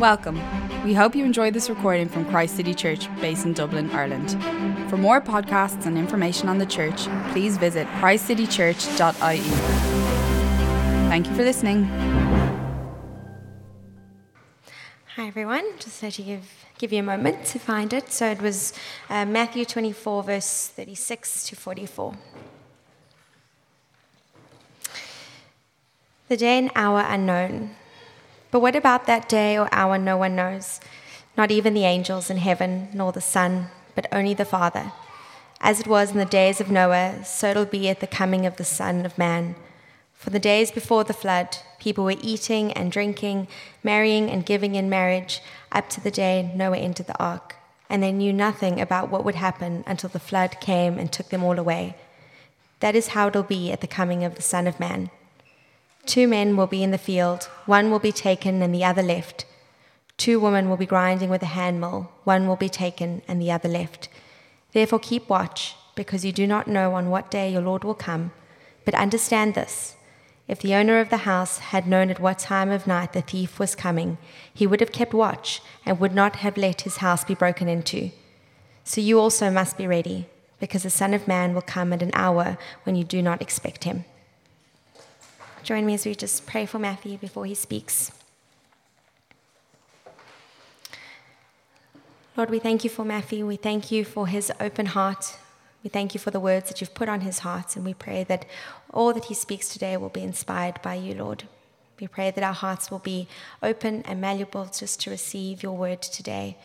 Welcome. We hope you enjoyed this recording from Christ City Church, based in Dublin, Ireland. For more podcasts and information on the church, please visit christcitychurch.ie. Thank you for listening. Hi everyone, just let you give, give you a moment to find it. So it was uh, Matthew 24, verse 36 to 44. The day and hour are unknown. But what about that day or hour no one knows? Not even the angels in heaven, nor the Son, but only the Father. As it was in the days of Noah, so it'll be at the coming of the Son of Man. For the days before the flood, people were eating and drinking, marrying and giving in marriage, up to the day Noah entered the ark. And they knew nothing about what would happen until the flood came and took them all away. That is how it'll be at the coming of the Son of Man. Two men will be in the field, one will be taken and the other left. Two women will be grinding with a handmill, one will be taken and the other left. Therefore keep watch, because you do not know on what day your Lord will come. But understand this if the owner of the house had known at what time of night the thief was coming, he would have kept watch and would not have let his house be broken into. So you also must be ready, because the Son of Man will come at an hour when you do not expect him. Join me as we just pray for Matthew before he speaks. Lord, we thank you for Matthew. We thank you for his open heart. We thank you for the words that you've put on his heart, and we pray that all that he speaks today will be inspired by you, Lord. We pray that our hearts will be open and malleable just to receive your word today.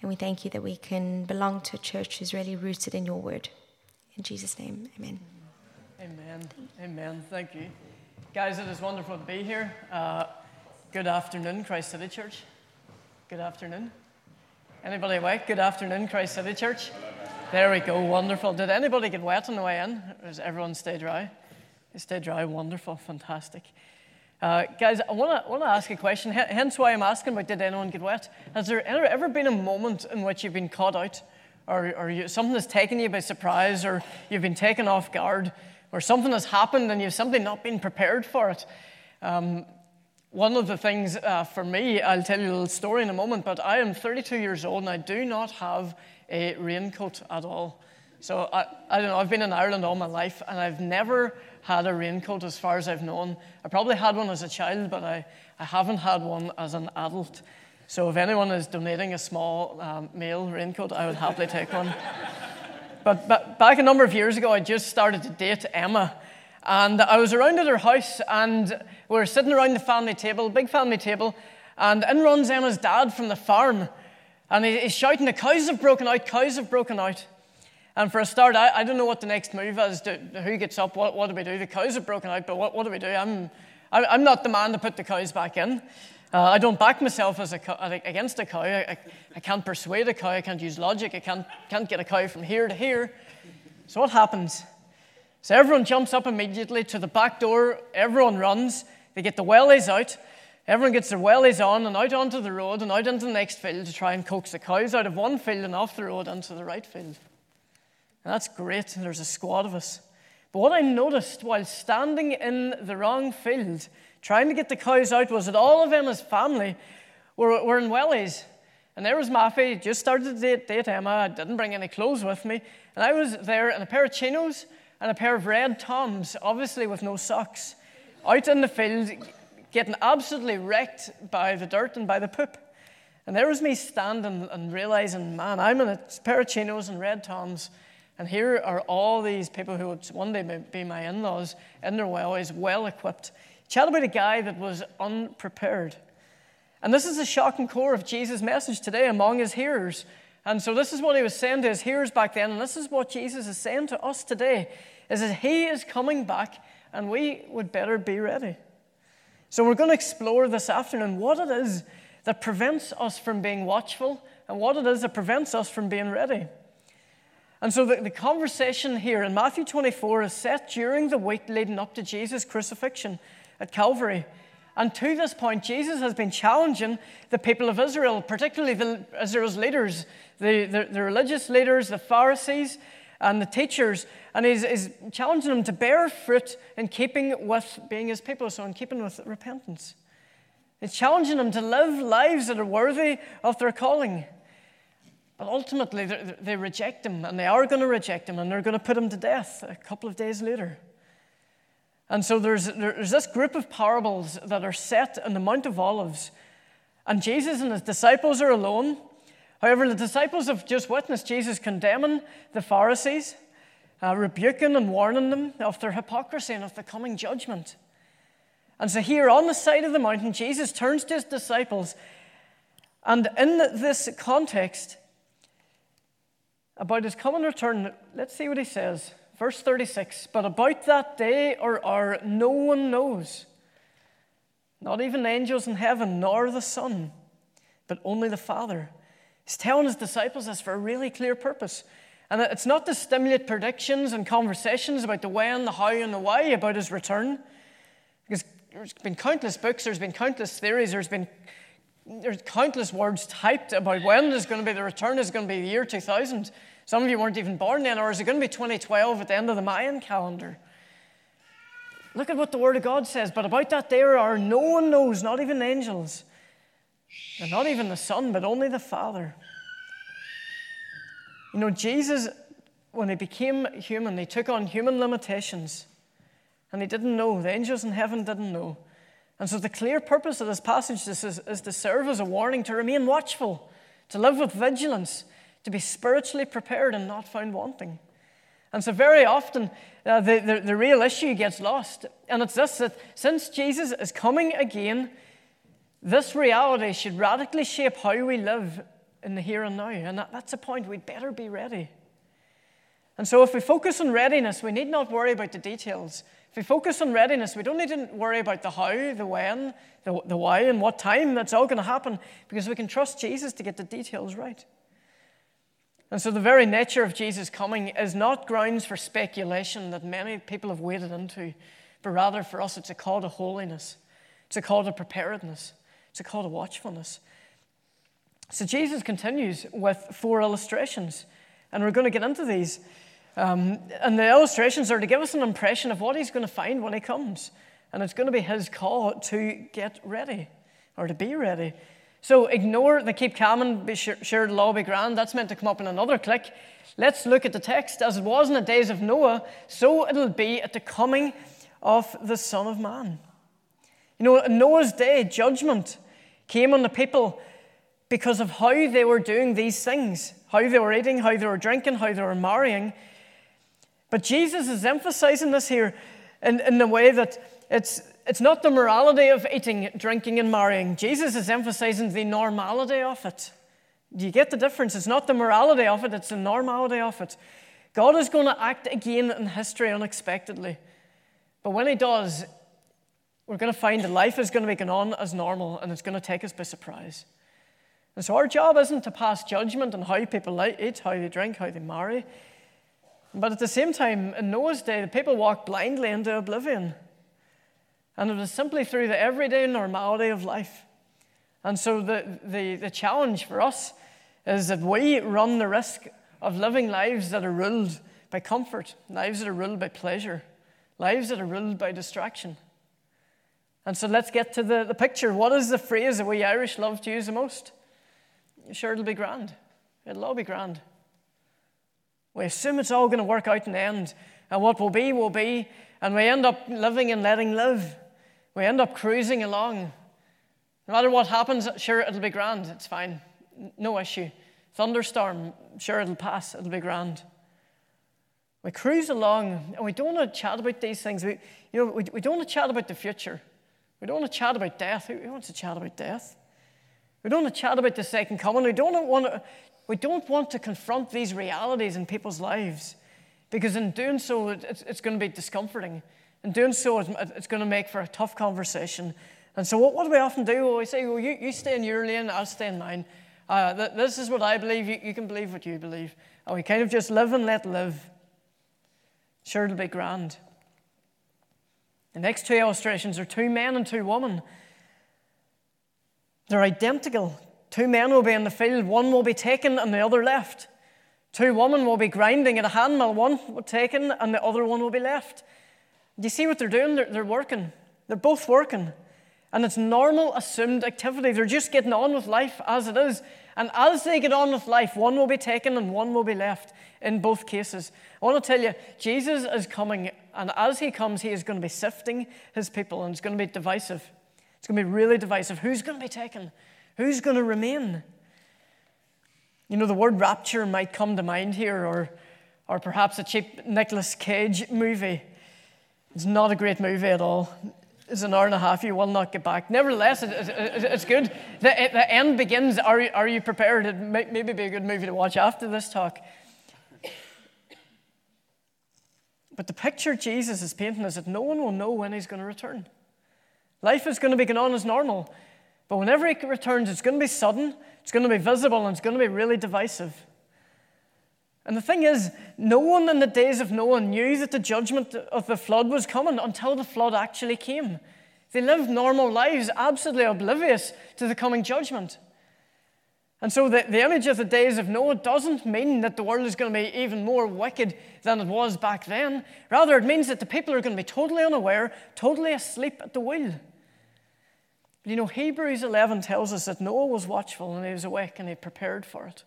And we thank you that we can belong to a church who's really rooted in your word. In Jesus' name, amen. Amen. Amen. Thank you. Guys, it is wonderful to be here. Uh, good afternoon, Christ City Church. Good afternoon. Anybody awake? Good afternoon, Christ City Church. There we go, wonderful. Did anybody get wet on the way in? Or does everyone stay dry? They stay dry, wonderful, fantastic. Uh, guys, I want to ask a question, hence why I'm asking about did anyone get wet? Has there ever been a moment in which you've been caught out, or, or you, something has taken you by surprise, or you've been taken off guard? Or something has happened and you've simply not been prepared for it. Um, one of the things uh, for me, I'll tell you a little story in a moment, but I am 32 years old and I do not have a raincoat at all. So I, I don't know, I've been in Ireland all my life and I've never had a raincoat as far as I've known. I probably had one as a child, but I, I haven't had one as an adult. So if anyone is donating a small um, male raincoat, I would happily take one. But, but back a number of years ago, I just started to date Emma. And I was around at her house, and we were sitting around the family table, big family table, and in runs Emma's dad from the farm. And he's shouting, The cows have broken out, cows have broken out. And for a start, I, I don't know what the next move is. Do, who gets up? What, what do we do? The cows have broken out, but what, what do we do? I'm, I, I'm not the man to put the cows back in. Uh, I don't back myself as a, against a cow. I, I, I, can't persuade a cow. I can't use logic. I can't, can't get a cow from here to here. So what happens? So everyone jumps up immediately to the back door. Everyone runs. They get the wellies out. Everyone gets their wellies on and out onto the road and out into the next field to try and coax the cows out of one field and off the road onto the right field. And that's great. There's a squad of us. But what I noticed while standing in the wrong field trying to get the cows out was that all of Emma's family were, were in wellies. And there was Maffy, just started to date, date Emma. I didn't bring any clothes with me. And I was there in a pair of chinos and a pair of red toms, obviously with no socks, out in the field, getting absolutely wrecked by the dirt and by the poop. And there was me standing and realizing, man, I'm in a pair of chinos and red toms. And here are all these people who would one day be my in laws in their wellies, well equipped. Chat about a guy that was unprepared. And this is the shocking core of Jesus' message today among his hearers. And so this is what he was saying to his hearers back then, and this is what Jesus is saying to us today, is that he is coming back and we would better be ready. So we're going to explore this afternoon what it is that prevents us from being watchful and what it is that prevents us from being ready. And so the, the conversation here in Matthew 24 is set during the week leading up to Jesus' crucifixion at Calvary. And to this point, Jesus has been challenging the people of Israel, particularly the, Israel's leaders, the, the, the, religious leaders, the Pharisees, and the teachers. And he's, he's challenging them to bear fruit in keeping with being his people, so in keeping with repentance. He's challenging them to live lives that are worthy of their calling. But ultimately, they reject him, and they are going to reject him, and they're going to put him to death a couple of days later. And so there's, there's this group of parables that are set in the Mount of Olives, and Jesus and his disciples are alone. However, the disciples have just witnessed Jesus condemning the Pharisees, uh, rebuking and warning them of their hypocrisy and of the coming judgment. And so, here on the side of the mountain, Jesus turns to his disciples, and in this context about his coming return, let's see what he says. Verse 36 But about that day or hour, no one knows, not even angels in heaven, nor the Son, but only the Father. He's telling his disciples this for a really clear purpose. And it's not to stimulate predictions and conversations about the when, the how, and the why about his return. Because there's been countless books, there's been countless theories, there's been there's countless words typed about when there's going to be the return is going to be the year 2000. Some of you weren't even born then, or is it going to be 2012 at the end of the Mayan calendar? Look at what the Word of God says. But about that day hour, no one knows, not even angels, and not even the Son, but only the Father. You know, Jesus, when he became human, he took on human limitations. And he didn't know. The angels in heaven didn't know. And so, the clear purpose of this passage is, is to serve as a warning to remain watchful, to live with vigilance, to be spiritually prepared and not found wanting. And so, very often, uh, the, the, the real issue gets lost. And it's this that since Jesus is coming again, this reality should radically shape how we live in the here and now. And that, that's a point we'd better be ready. And so, if we focus on readiness, we need not worry about the details. If we focus on readiness, we don't need to worry about the how, the when, the, the why, and what time that's all going to happen because we can trust Jesus to get the details right. And so, the very nature of Jesus coming is not grounds for speculation that many people have waded into, but rather for us, it's a call to holiness, it's a call to preparedness, it's a call to watchfulness. So, Jesus continues with four illustrations, and we're going to get into these. Um, and the illustrations are to give us an impression of what he's going to find when he comes. And it's going to be his call to get ready or to be ready. So ignore the keep calm and be sure, it'll all be grand. That's meant to come up in another click. Let's look at the text. As it was in the days of Noah, so it'll be at the coming of the Son of Man. You know, in Noah's day, judgment came on the people because of how they were doing these things how they were eating, how they were drinking, how they were marrying. But Jesus is emphasizing this here in, in the way that it's, it's not the morality of eating, drinking, and marrying. Jesus is emphasizing the normality of it. Do you get the difference? It's not the morality of it, it's the normality of it. God is going to act again in history unexpectedly. But when He does, we're going to find that life is going to be going on as normal and it's going to take us by surprise. And so our job isn't to pass judgment on how people eat, how they drink, how they marry. But at the same time, in Noah's day, the people walked blindly into oblivion. And it was simply through the everyday normality of life. And so the, the, the challenge for us is that we run the risk of living lives that are ruled by comfort, lives that are ruled by pleasure, lives that are ruled by distraction. And so let's get to the, the picture. What is the phrase that we Irish love to use the most? Sure, it'll be grand. It'll all be grand. We assume it's all going to work out in the end, and what will be, will be, and we end up living and letting live. We end up cruising along. No matter what happens, sure, it'll be grand. It's fine. No issue. Thunderstorm, sure, it'll pass. It'll be grand. We cruise along, and we don't want to chat about these things. We, you know, we, we don't want to chat about the future. We don't want to chat about death. Who wants to chat about death? We don't want to chat about the second coming. We don't want to, we don't want to confront these realities in people's lives because in doing so, it's, it's going to be discomforting. In doing so, it's, going to make for a tough conversation. And so, what, what do we often do? Well, we say, well, you, you stay in your lane, I'll stay in mine. Uh, th- this is what I believe, you, you can believe what you believe. And we kind of just live and let live. Sure, it'll be grand. The next two illustrations are two men and two women. They're identical. Two men will be in the field, one will be taken and the other left. Two women will be grinding at a handmill, one taken and the other one will be left. Do you see what they're doing? They're, they're working. They're both working. And it's normal, assumed activity. They're just getting on with life as it is. And as they get on with life, one will be taken and one will be left in both cases. I want to tell you, Jesus is coming, and as he comes, he is going to be sifting his people, and it's going to be divisive. It's going to be really divisive. Who's going to be taken? Who's going to remain? You know, the word rapture might come to mind here, or, or perhaps a cheap Nicolas Cage movie. It's not a great movie at all. It's an hour and a half, you will not get back. Nevertheless, it, it, it's good. The, the end begins. Are, are you prepared? It may maybe be a good movie to watch after this talk. But the picture Jesus is painting is that no one will know when he's going to return. Life is going to be going on as normal. But whenever he returns, it's going to be sudden, it's going to be visible, and it's going to be really divisive. And the thing is, no one in the days of Noah knew that the judgment of the flood was coming until the flood actually came. They lived normal lives, absolutely oblivious to the coming judgment. And so the, the image of the days of Noah doesn't mean that the world is going to be even more wicked than it was back then. Rather, it means that the people are going to be totally unaware, totally asleep at the wheel. But you know, Hebrews 11 tells us that Noah was watchful and he was awake and he prepared for it.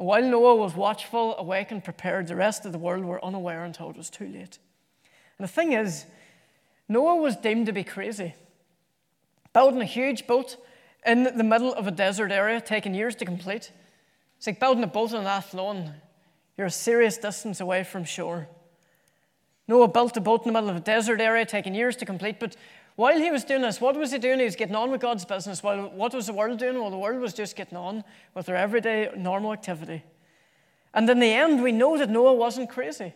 And while Noah was watchful, awake, and prepared, the rest of the world were unaware until it was too late. And the thing is, Noah was deemed to be crazy. Building a huge boat in the middle of a desert area, taking years to complete. It's like building a boat on Athlone. You're a serious distance away from shore. Noah built a boat in the middle of a desert area, taking years to complete, but while he was doing this, what was he doing? He was getting on with God's business. While what was the world doing? Well, the world was just getting on with their everyday normal activity. And in the end, we know that Noah wasn't crazy.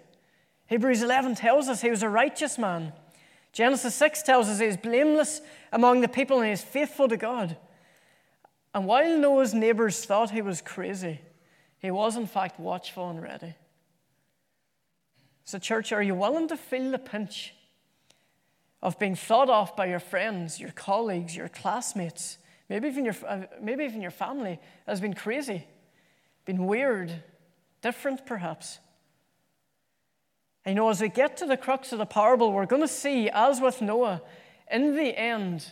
Hebrews 11 tells us he was a righteous man. Genesis 6 tells us he was blameless among the people and he is faithful to God. And while Noah's neighbors thought he was crazy, he was in fact watchful and ready. So, church, are you willing to feel the pinch of being thought of by your friends, your colleagues, your classmates, maybe even your, uh, maybe even your family has been crazy, been weird, different perhaps. And you know, as we get to the crux of the parable, we're going to see, as with Noah, in the end,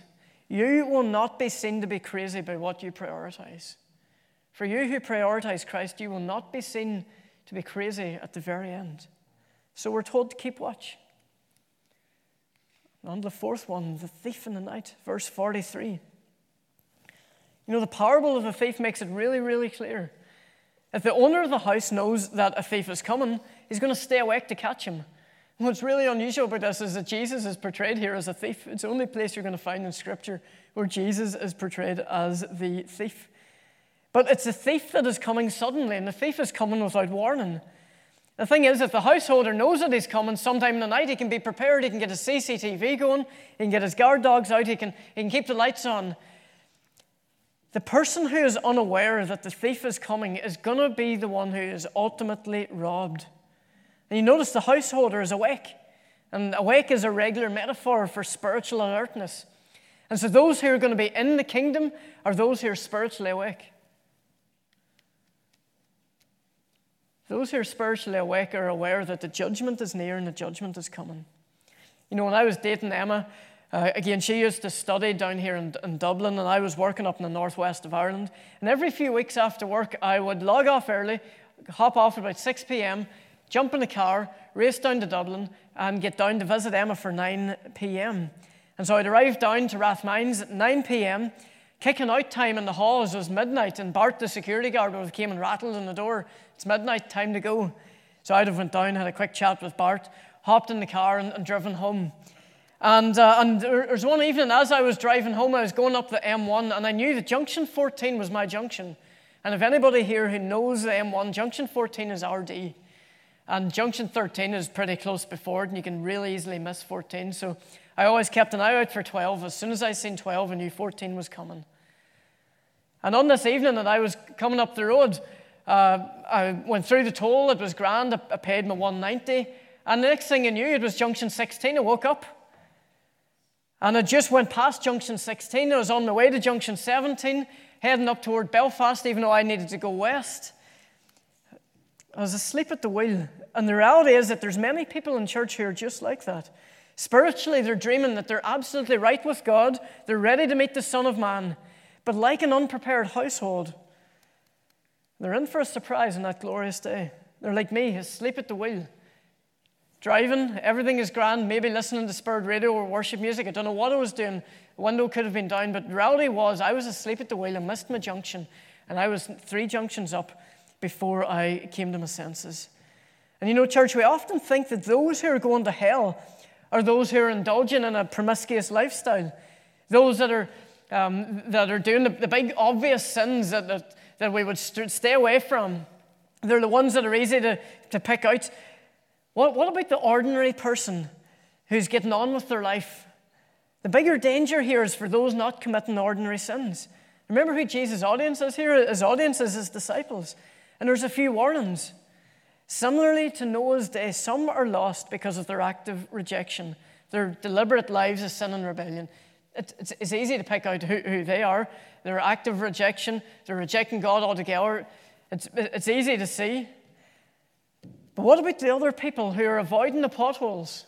you will not be seen to be crazy by what you prioritize. For you who prioritize Christ, you will not be seen to be crazy at the very end. So we're told to keep watch. And the fourth one, the thief in the night, verse 43. You know, the parable of the thief makes it really, really clear. If the owner of the house knows that a thief is coming, he's going to stay awake to catch him. And what's really unusual about this is that Jesus is portrayed here as a thief. It's the only place you're going to find in Scripture where Jesus is portrayed as the thief. But it's a thief that is coming suddenly, and the thief is coming without warning. The thing is, if the householder knows that he's coming sometime in the night, he can be prepared, he can get his CCTV going, he can get his guard dogs out, he can, he can keep the lights on. The person who is unaware that the thief is coming is going to be the one who is ultimately robbed. And you notice the householder is awake. And awake is a regular metaphor for spiritual alertness. And so those who are going to be in the kingdom are those who are spiritually awake. Those who are spiritually awake are aware that the judgment is near and the judgment is coming. You know, when I was dating Emma, uh, again, she used to study down here in, in, Dublin, and I was working up in the northwest of Ireland. And every few weeks after work, I would log off early, hop off at about 6 p.m., jump in the car, race down to Dublin, and get down to visit Emma for 9 p.m. And so I'd arrive down to Rathmines at 9 p.m., Kicking out time in the halls was midnight, and Bart, the security guard, came and rattled on the door. It's midnight, time to go. So I'd have went down, had a quick chat with Bart, hopped in the car, and, and driven home. And, uh, and there was one evening as I was driving home, I was going up the M1, and I knew that junction 14 was my junction. And if anybody here who knows the M1, junction 14 is Ardee. And junction 13 is pretty close before it, and you can really easily miss 14. So I always kept an eye out for 12. As soon as I seen 12, I knew 14 was coming. And on this evening that I was coming up the road, uh, I went through the toll. It was grand. I paid my 190. And the next thing I knew, it was junction 16. I woke up. And I just went past junction 16. I was on my way to junction 17, heading up toward Belfast, even though I needed to go west. I was asleep at the wheel. And the reality is that there's many people in church who are just like that. Spiritually, they're dreaming that they're absolutely right with God, they're ready to meet the Son of Man. But like an unprepared household, they're in for a surprise on that glorious day. They're like me, asleep at the wheel. Driving, everything is grand, maybe listening to Spirit radio or worship music. I don't know what I was doing. The window could have been down, but reality was I was asleep at the wheel. and missed my junction, and I was three junctions up before I came to my senses. And you know, church, we often think that those who are going to hell are those who are indulging in a promiscuous lifestyle, those that are, um, that are doing the, the, big obvious sins that, that, that we would st- stay away from. They're the ones that are easy to, to pick out. What, what about the ordinary person who's getting on with their life? The bigger danger here is for those not committing ordinary sins. Remember who Jesus' audience is here? His audience is his disciples. And there's a few warnings. Similarly to Noah's day, some are lost because of their active rejection, their deliberate lives of sin and rebellion. It, it's, it's, easy to pick out who, who, they are. Their active rejection, they're rejecting God altogether. It's, it's easy to see. But what about the other people who are avoiding the potholes?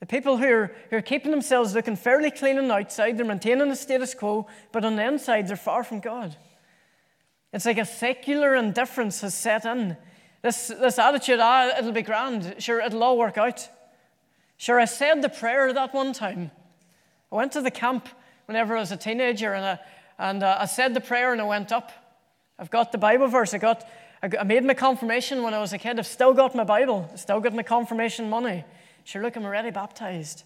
The people who are, who are keeping themselves looking fairly clean on the outside, they're maintaining the status quo, but on the inside, they're far from God. It's like a secular indifference has set in. This, this attitude, ah, it'll be grand. Sure, it'll all work out. Sure, I said the prayer that one time. I went to the camp whenever I was a teenager, and I, and uh, I said the prayer and I went up. I've got the Bible verse. I got I made my confirmation when I was a kid. I've still got my Bible. I've still got my confirmation money. Sure, look, I'm already baptized.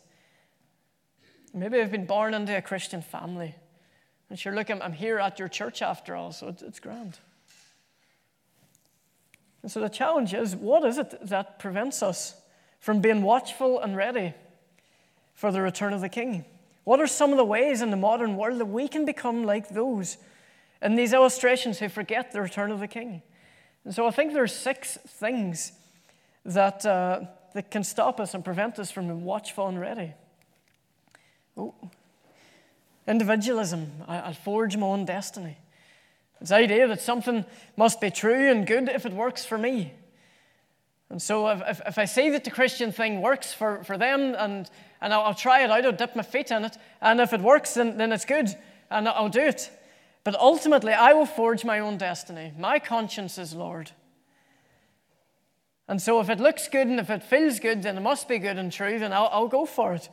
Maybe I've been born into a Christian family. And sure, look, I'm, here at your church after all, so it's, it's grand. And so the challenge is what is it that prevents us from being watchful and ready for the return of the King? What are some of the ways in the modern world that we can become like those in these illustrations who forget the return of the King? And so I think there are six things that, uh, that can stop us and prevent us from being watchful and ready. Oh. Individualism. I, will forge my own destiny. This idea that something must be true and good if it works for me. And so if, if, I see that the Christian thing works for, for them and, and I'll, I'll, try it out, I'll dip my feet in it, and if it works, then, then it's good, and I'll do it. But ultimately, I will forge my own destiny. My conscience is Lord. And so, if it looks good and if it feels good, then it must be good and true, then I'll, I'll go for it.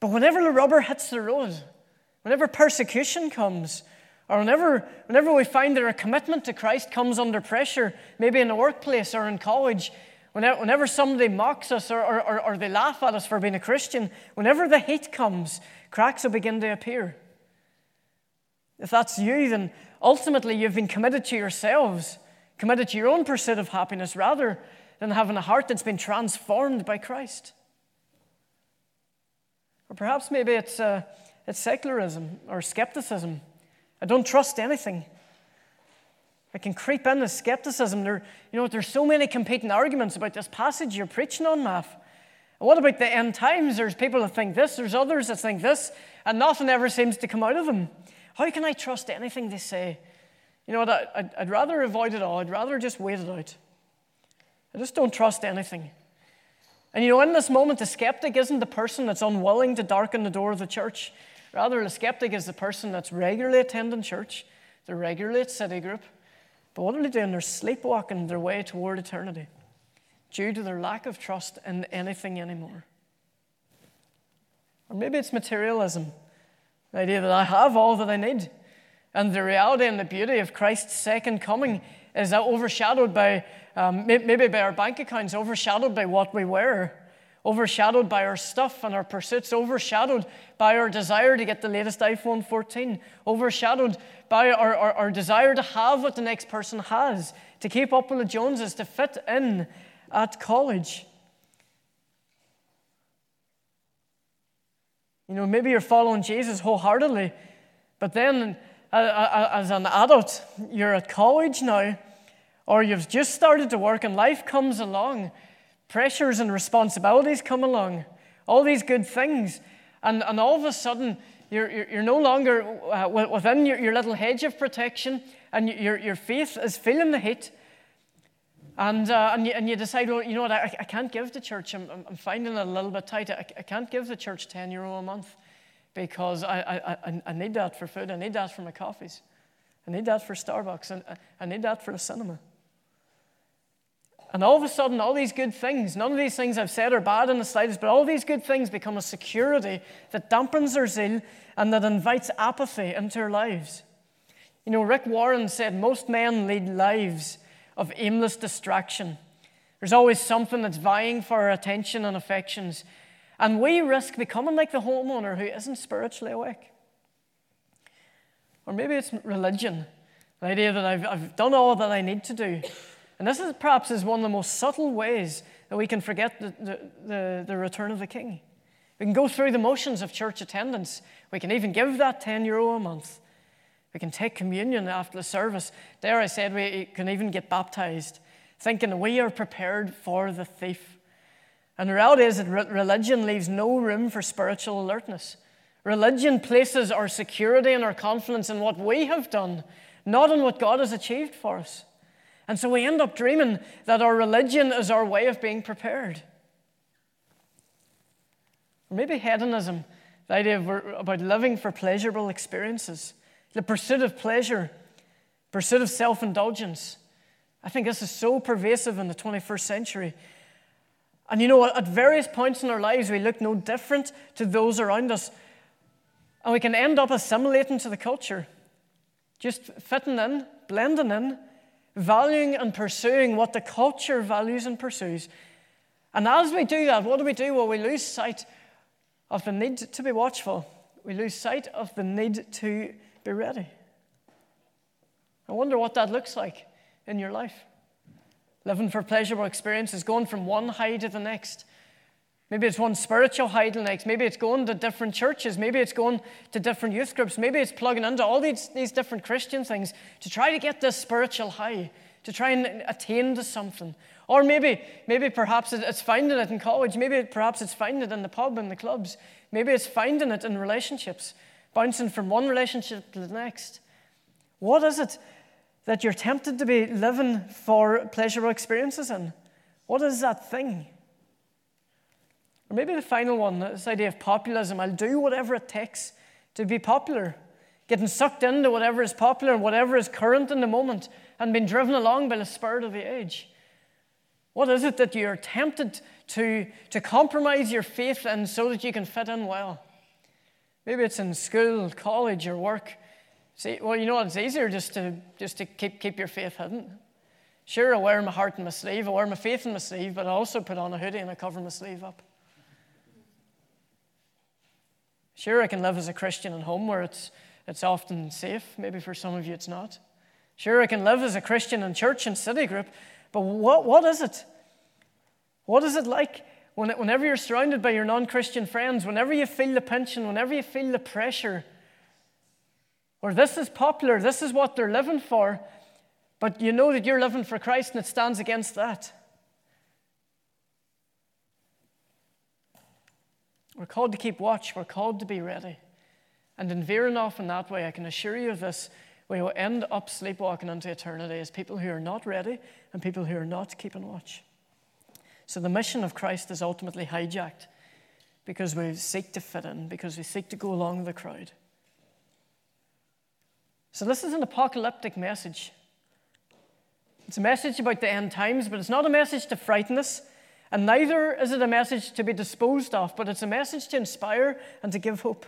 But whenever the rubber hits the road, whenever persecution comes, or whenever, whenever we find that our commitment to Christ comes under pressure, maybe in the workplace or in college, whenever, whenever somebody mocks us or, or, or they laugh at us for being a Christian, whenever the heat comes, cracks will begin to appear. If that's you, then ultimately you've been committed to yourselves, committed to your own pursuit of happiness rather than having a heart that's been transformed by Christ. Or perhaps maybe it's, uh, it's secularism or skepticism. I don't trust anything. I can creep in as skepticism. There, you know, there's so many competing arguments about this passage you're preaching on, Math. And what about the end times? There's people that think this, there's others that think this, and nothing ever seems to come out of them. How can I trust anything they say? You know what? I'd, I'd rather avoid it all. I'd rather just wait it out. I just don't trust anything. And you know, in this moment, the skeptic isn't the person that's unwilling to darken the door of the church. Rather, the skeptic is the person that's regularly attending church, they're regularly at city group. But what are they doing? They're sleepwalking their way toward eternity due to their lack of trust in anything anymore. Or maybe it's materialism. The idea that I have all that I need. And the reality and the beauty of Christ's second coming is that overshadowed by, um, maybe by our bank accounts, overshadowed by what we wear, overshadowed by our stuff and our pursuits, overshadowed by our desire to get the latest iPhone 14, overshadowed by our, our, our desire to have what the next person has, to keep up with the Joneses, to fit in at college. You know, maybe you're following Jesus wholeheartedly, but then as an adult, you're at college now, or you've just started to work and life comes along, pressures and responsibilities come along, all these good things, and, and all of a sudden, you're, you're, you're no longer uh, within your, your little hedge of protection, and your, your faith is feeling the heat. And, uh, and, you, and you decide, well, you know what, I, I can't give the church, I'm, I'm finding it a little bit tight. I, I can't give the church 10 euro a month because I, I, I, need that for food. I need that for my coffees. I need that for Starbucks. And I need that for the cinema. And all of a sudden, all these good things, none of these things I've said are bad in the slightest, but all these good things become a security that dampens our zeal and that invites apathy into our lives. You know, Rick Warren said most men lead lives of aimless distraction. There's always something that's vying for our attention and affections. And we risk becoming like the homeowner who isn't spiritually awake. Or maybe it's religion, the idea that I've, I've done all that I need to do. And this is perhaps is one of the most subtle ways that we can forget the, the, the, the return of the king. We can go through the motions of church attendance. We can even give that 10 euro a month. We can take communion after the service. There, I said we can even get baptized, thinking we are prepared for the thief. And the reality is that religion leaves no room for spiritual alertness. Religion places our security and our confidence in what we have done, not in what God has achieved for us. And so we end up dreaming that our religion is our way of being prepared. Or maybe hedonism, the idea of, about living for pleasurable experiences, the pursuit of pleasure, pursuit of self indulgence. I think this is so pervasive in the 21st century. And you know, at various points in our lives, we look no different to those around us. And we can end up assimilating to the culture, just fitting in, blending in, valuing and pursuing what the culture values and pursues. And as we do that, what do we do? Well, we lose sight of the need to be watchful. We lose sight of the need to be ready. I wonder what that looks like in your life. Living for pleasurable experiences, going from one high to the next. Maybe it's one spiritual the next. Maybe it's going to different churches. Maybe it's going to different youth groups. Maybe it's plugging into all these, these different Christian things to try to get this spiritual high, to try and attain to something. Or maybe, maybe perhaps it's finding it in college. Maybe perhaps it's finding it in the pub and the clubs. Maybe it's finding it in relationships, bouncing from one relationship to the next. What is it that you're tempted to be living for pleasurable experiences in? What is that thing? Or maybe the final one, this idea of populism. I'll do whatever it takes to be popular. Getting sucked into whatever is popular and whatever is current in the moment and being driven along by the spirit of the age. What is it that you're tempted to, to compromise your faith in so that you can fit in well? Maybe it's in school, college, or work. See, well, you know, what it's easier just to, just to keep, keep your faith hidden. Sure, I wear my heart in my sleeve, I wear my faith in my sleeve, but I also put on a hoodie and I cover my sleeve up. Sure, I can live as a Christian at home where it's, it's often safe. Maybe for some of you it's not. Sure, I can live as a Christian in church and city group, but what, what is it? What is it like when, whenever you're surrounded by your non Christian friends, whenever you feel the and whenever you feel the pressure? Or this is popular, this is what they're living for, but you know that you're living for Christ and it stands against that. We're called to keep watch. We're called to be ready. And in veering off in that way, I can assure you of this, we will end up sleepwalking into eternity as people who are not ready and people who are not keeping watch. So the mission of Christ is ultimately hijacked because we seek to fit in, because we seek to go along with the crowd. So this is an apocalyptic message. It's a message about the end times, but it's not a message to frighten us. And neither is it a message to be disposed of, but it's a message to inspire and to give hope.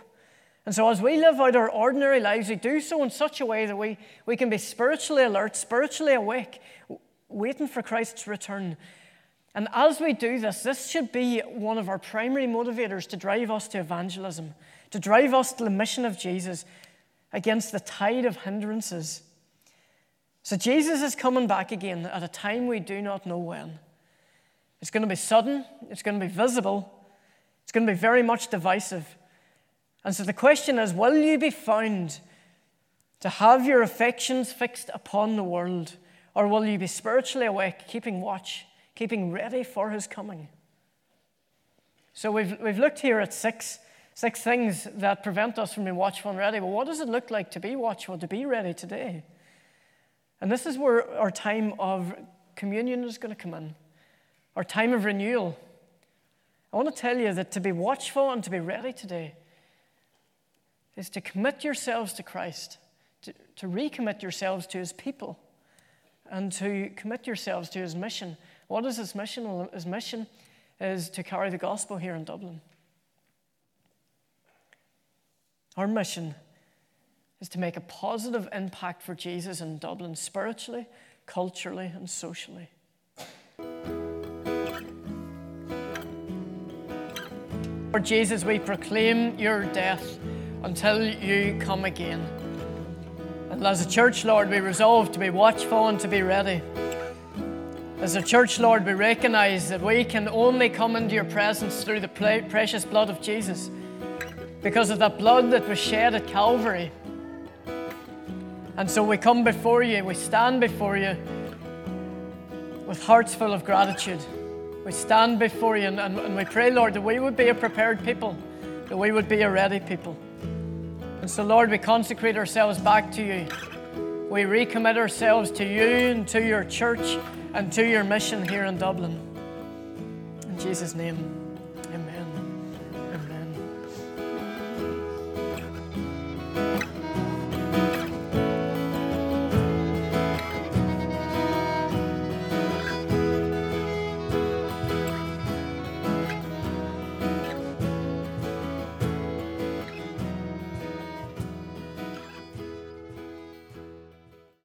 And so, as we live out our ordinary lives, we do so in such a way that we, we can be spiritually alert, spiritually awake, waiting for Christ's return. And as we do this, this should be one of our primary motivators to drive us to evangelism, to drive us to the mission of Jesus against the tide of hindrances. So, Jesus is coming back again at a time we do not know when. It's going to be sudden, it's going to be visible, it's going to be very much divisive. And so the question is will you be found to have your affections fixed upon the world, or will you be spiritually awake, keeping watch, keeping ready for his coming? So we've, we've looked here at six, six things that prevent us from being watchful and ready. But what does it look like to be watchful, to be ready today? And this is where our time of communion is going to come in, our time of renewal. I want to tell you that to be watchful and to be ready today is to commit yourselves to Christ, to, to recommit yourselves to his people, and to commit yourselves to his mission. What is his mission? Well, his mission is to carry the gospel here in Dublin. Our mission is to make a positive impact for Jesus in Dublin spiritually, culturally, and socially. Lord Jesus, we proclaim your death until you come again. And as a church, Lord, we resolve to be watchful and to be ready. As a church, Lord, we recognize that we can only come into your presence through the precious blood of Jesus because of that blood that was shed at Calvary. And so we come before you, we stand before you with hearts full of gratitude. We stand before you and, and, we pray, Lord, that we would be a prepared people, that we would be a ready people. And so, Lord, we consecrate ourselves back to you. We recommit ourselves to you and to your church and to your mission here in Dublin. In Jesus' name.